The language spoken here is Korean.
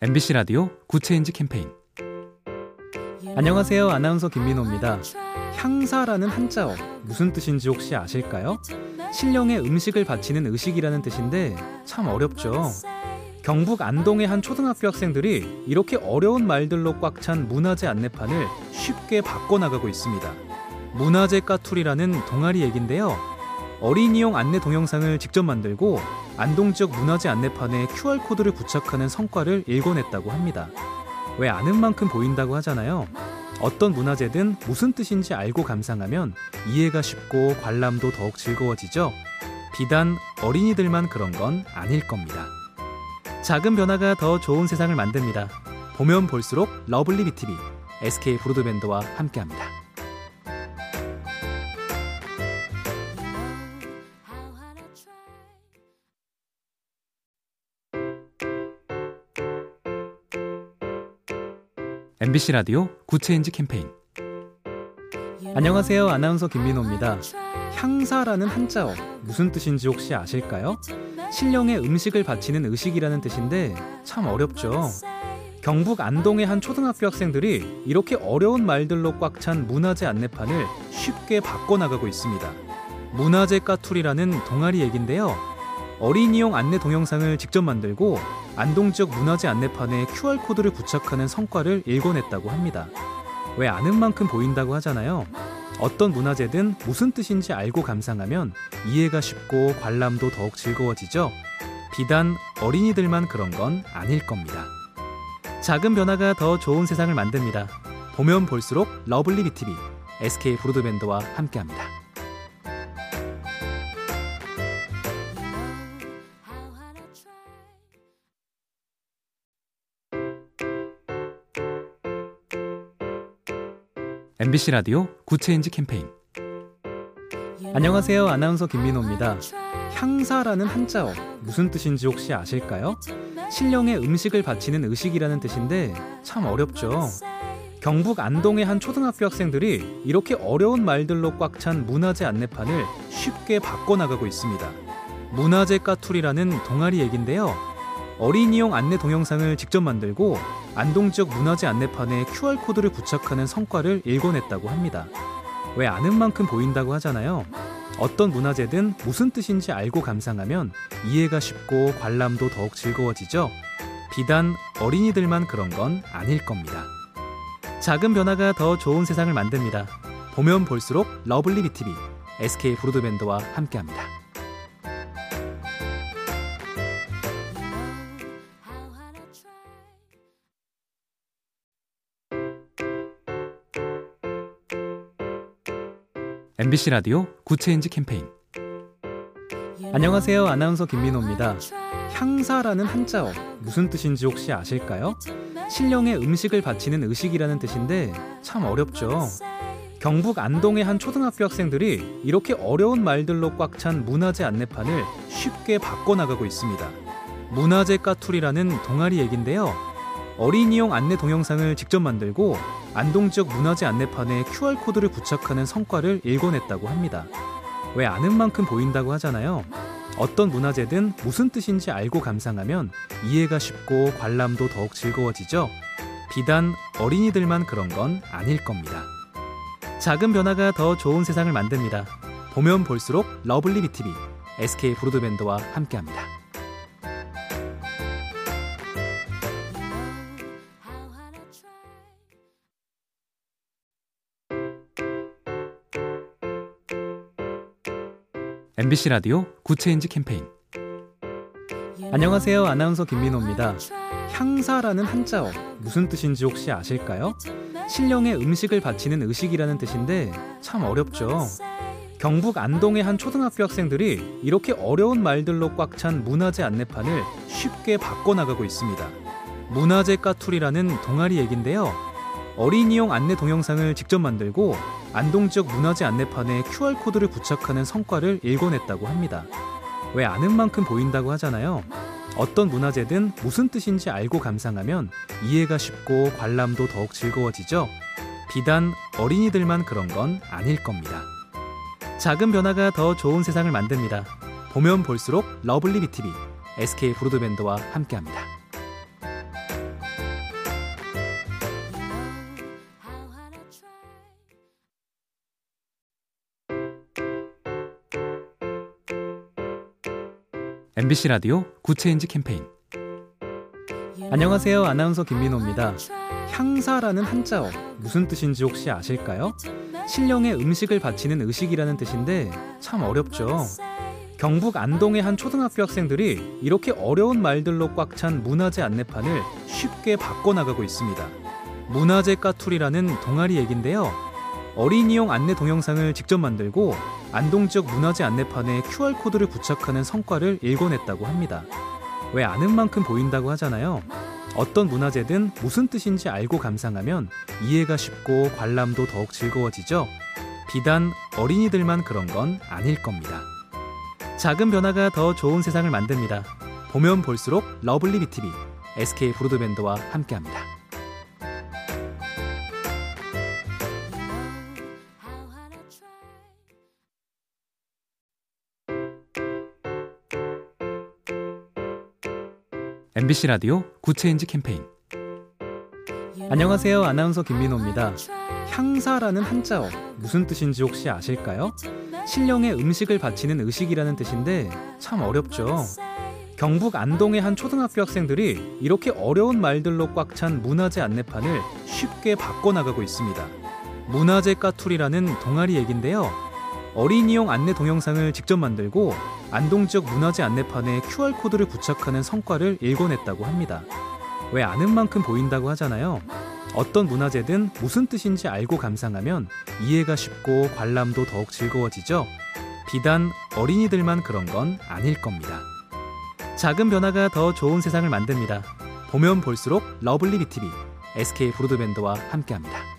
MBC 라디오 Good Change 캠페인 안녕하세요. 아나운서 김민호입니다. 향사라는 한자어 무슨 뜻인지 혹시 아실까요? 신령의 음식을 바치는 의식이라는 뜻인데 참 어렵죠. 경북 안동의 한 초등학교 학생들이 이렇게 어려운 말들로 꽉 찬 문화재 안내판을 쉽게 바꿔 나가고 있습니다. 문화재 까투리라는 동아리 얘긴데요. 어린이용 안내 동영상을 직접 만들고 안동 지역 문화재 안내판에 QR코드를 부착하는 성과를 일궈냈다고 합니다. 왜 아는 만큼 보인다고 하잖아요. 어떤 문화재든 무슨 뜻인지 알고 감상하면 이해가 쉽고 관람도 더욱 즐거워지죠. 비단 어린이들만 그런 건 아닐 겁니다. 작은 변화가 더 좋은 세상을 만듭니다. 보면 볼수록 lovely B tv SK 브로드밴드와 함께합니다. MBC 라디오 Good Change 캠페인 안녕하세요. 아나운서 김민호입니다. 향사라는 한자어 무슨 뜻인지 혹시 아실까요? 신령의 음식을 바치는 의식이라는 뜻인데 참 어렵죠. 경북 안동의 한 초등학교 학생들이 이렇게 어려운 말들로 꽉 찬 문화재 안내판을 쉽게 바꿔나가고 있습니다. 문화재 까투리라는 동아리 얘긴데요. 어린이용 안내 동영상을 직접 만들고 안동 지역 문화재 안내판에 QR코드를 부착하는 성과를 일궈냈다고 합니다. 왜 아는 만큼 보인다고 하잖아요. 어떤 문화재든 무슨 뜻인지 알고 감상하면 이해가 쉽고 관람도 더욱 즐거워지죠. 비단 어린이들만 그런 건 아닐 겁니다. 작은 변화가 더 좋은 세상을 만듭니다. 보면 볼수록 lovely B tv SK 브로드밴드와 함께합니다. MBC 라디오 Good Change 캠페인 안녕하세요. 아나운서 김민호입니다. 향사라는 한자어 무슨 뜻인지 혹시 아실까요? 신령에 음식을 바치는 의식이라는 뜻인데 참 어렵죠. 경북 안동의 한 초등학교 학생들이 이렇게 어려운 말들로 꽉 찬 문화재 안내판을 쉽게 바꿔나가고 있습니다. 문화재 까투리라는 동아리 얘긴데요. 어린이용 안내 동영상을 직접 만들고 안동 지역 문화재 안내판에 QR코드를 부착하는 성과를 일궈냈다고 합니다. 왜 아는 만큼 보인다고 하잖아요. 어떤 문화재든 무슨 뜻인지 알고 감상하면 이해가 쉽고 관람도 더욱 즐거워지죠. 비단 어린이들만 그런 건 아닐 겁니다. 작은 변화가 더 좋은 세상을 만듭니다. 보면 볼수록 lovely B tv SK 브로드밴드와 함께합니다. MBC 라디오 Good Change 캠페인 안녕하세요. 아나운서 김민호입니다. 향사라는 한자어 무슨 뜻인지 혹시 아실까요? 신령에 음식을 바치는 의식이라는 뜻인데 참 어렵죠. 경북 안동의 한 초등학교 학생들이 이렇게 어려운 말들로 꽉 찬 문화재 안내판을 쉽게 바꿔나가고 있습니다. 문화재 까투리라는 동아리 얘긴데요. 어린이용 안내 동영상을 직접 만들고 안동 지역 문화재 안내판에 QR코드를 부착하는 성과를 일궈냈다고 합니다. 왜 아는 만큼 보인다고 하잖아요. 어떤 문화재든 무슨 뜻인지 알고 감상하면 이해가 쉽고 관람도 더욱 즐거워지죠. 비단 어린이들만 그런 건 아닐 겁니다. 작은 변화가 더 좋은 세상을 만듭니다. 보면 볼수록 lovely B tv SK 브로드밴드와 함께합니다. MBC 라디오 Good Change 캠페인 안녕하세요. 아나운서 김민호입니다. 향사라는 한자어 무슨 뜻인지 혹시 아실까요? 신령에 음식을 바치는 의식이라는 뜻인데 참 어렵죠. 경북 안동의 한 초등학교 학생들이 이렇게 어려운 말들로 꽉 찬 문화재 안내판을 쉽게 바꿔나가고 있습니다. 문화재 까투리라는 동아리 얘긴데요. 어린이용 안내 동영상을 직접 만들고 안동 지역 문화재 안내판에 QR코드를 부착하는 성과를 일궈냈다고 합니다. 왜 아는 만큼 보인다고 하잖아요. 어떤 문화재든 무슨 뜻인지 알고 감상하면 이해가 쉽고 관람도 더욱 즐거워지죠. 비단 어린이들만 그런 건 아닐 겁니다. 작은 변화가 더 좋은 세상을 만듭니다. 보면 볼수록 lovely B tv SK 브로드밴드와 함께합니다. MBC 라디오 Good Change 캠페인 안녕하세요. 아나운서 김민호입니다. 향사라는 한자어 무슨 뜻인지 혹시 아실까요? 신령에 음식을 바치는 의식이라는 뜻인데 참 어렵죠. 경북 안동의 한 초등학교 학생들이 이렇게 어려운 말들로 꽉 찬 문화재 안내판을 쉽게 바꿔 나가고 있습니다. 문화재 까투리라는 동아리 얘긴데요. 어린이용 안내 동영상을 직접 만들고 안동 지역 문화재 안내판에 QR코드를 부착하는 성과를 일궈냈다고 합니다. 왜 아는 만큼 보인다고 하잖아요. 어떤 문화재든 무슨 뜻인지 알고 감상하면 이해가 쉽고 관람도 더욱 즐거워지죠. 비단 어린이들만 그런 건 아닐 겁니다. 작은 변화가 더 좋은 세상을 만듭니다. 보면 볼수록 러블리 BTV, SK 브로드밴드와 함께합니다. MBC 라디오 Good Change 캠페인 안녕하세요. 아나운서 김민호입니다. 향사라는 한자어 무슨 뜻인지 혹시 아실까요? 신령에 음식을 바치는 의식이라는 뜻인데 참 어렵죠. 경북 안동의 한 초등학교 학생들이 이렇게 어려운 말들로 꽉 찬 문화재 안내판을 쉽게 바꿔나가고 있습니다. 문화재 까투리라는 동아리 얘긴데요. 어린이용 안내 동영상을 직접 만들고 안동 지역 문화재 안내판에 QR코드를 부착하는 성과를 일궈냈다고 합니다. 왜 아는 만큼 보인다고 하잖아요. 어떤 문화재든 무슨 뜻인지 알고 감상하면 이해가 쉽고 관람도 더욱 즐거워지죠. 비단 어린이들만 그런 건 아닐 겁니다. 작은 변화가 더 좋은 세상을 만듭니다. 보면 볼수록 러블리 BTV, SK 브로드밴드와 함께합니다.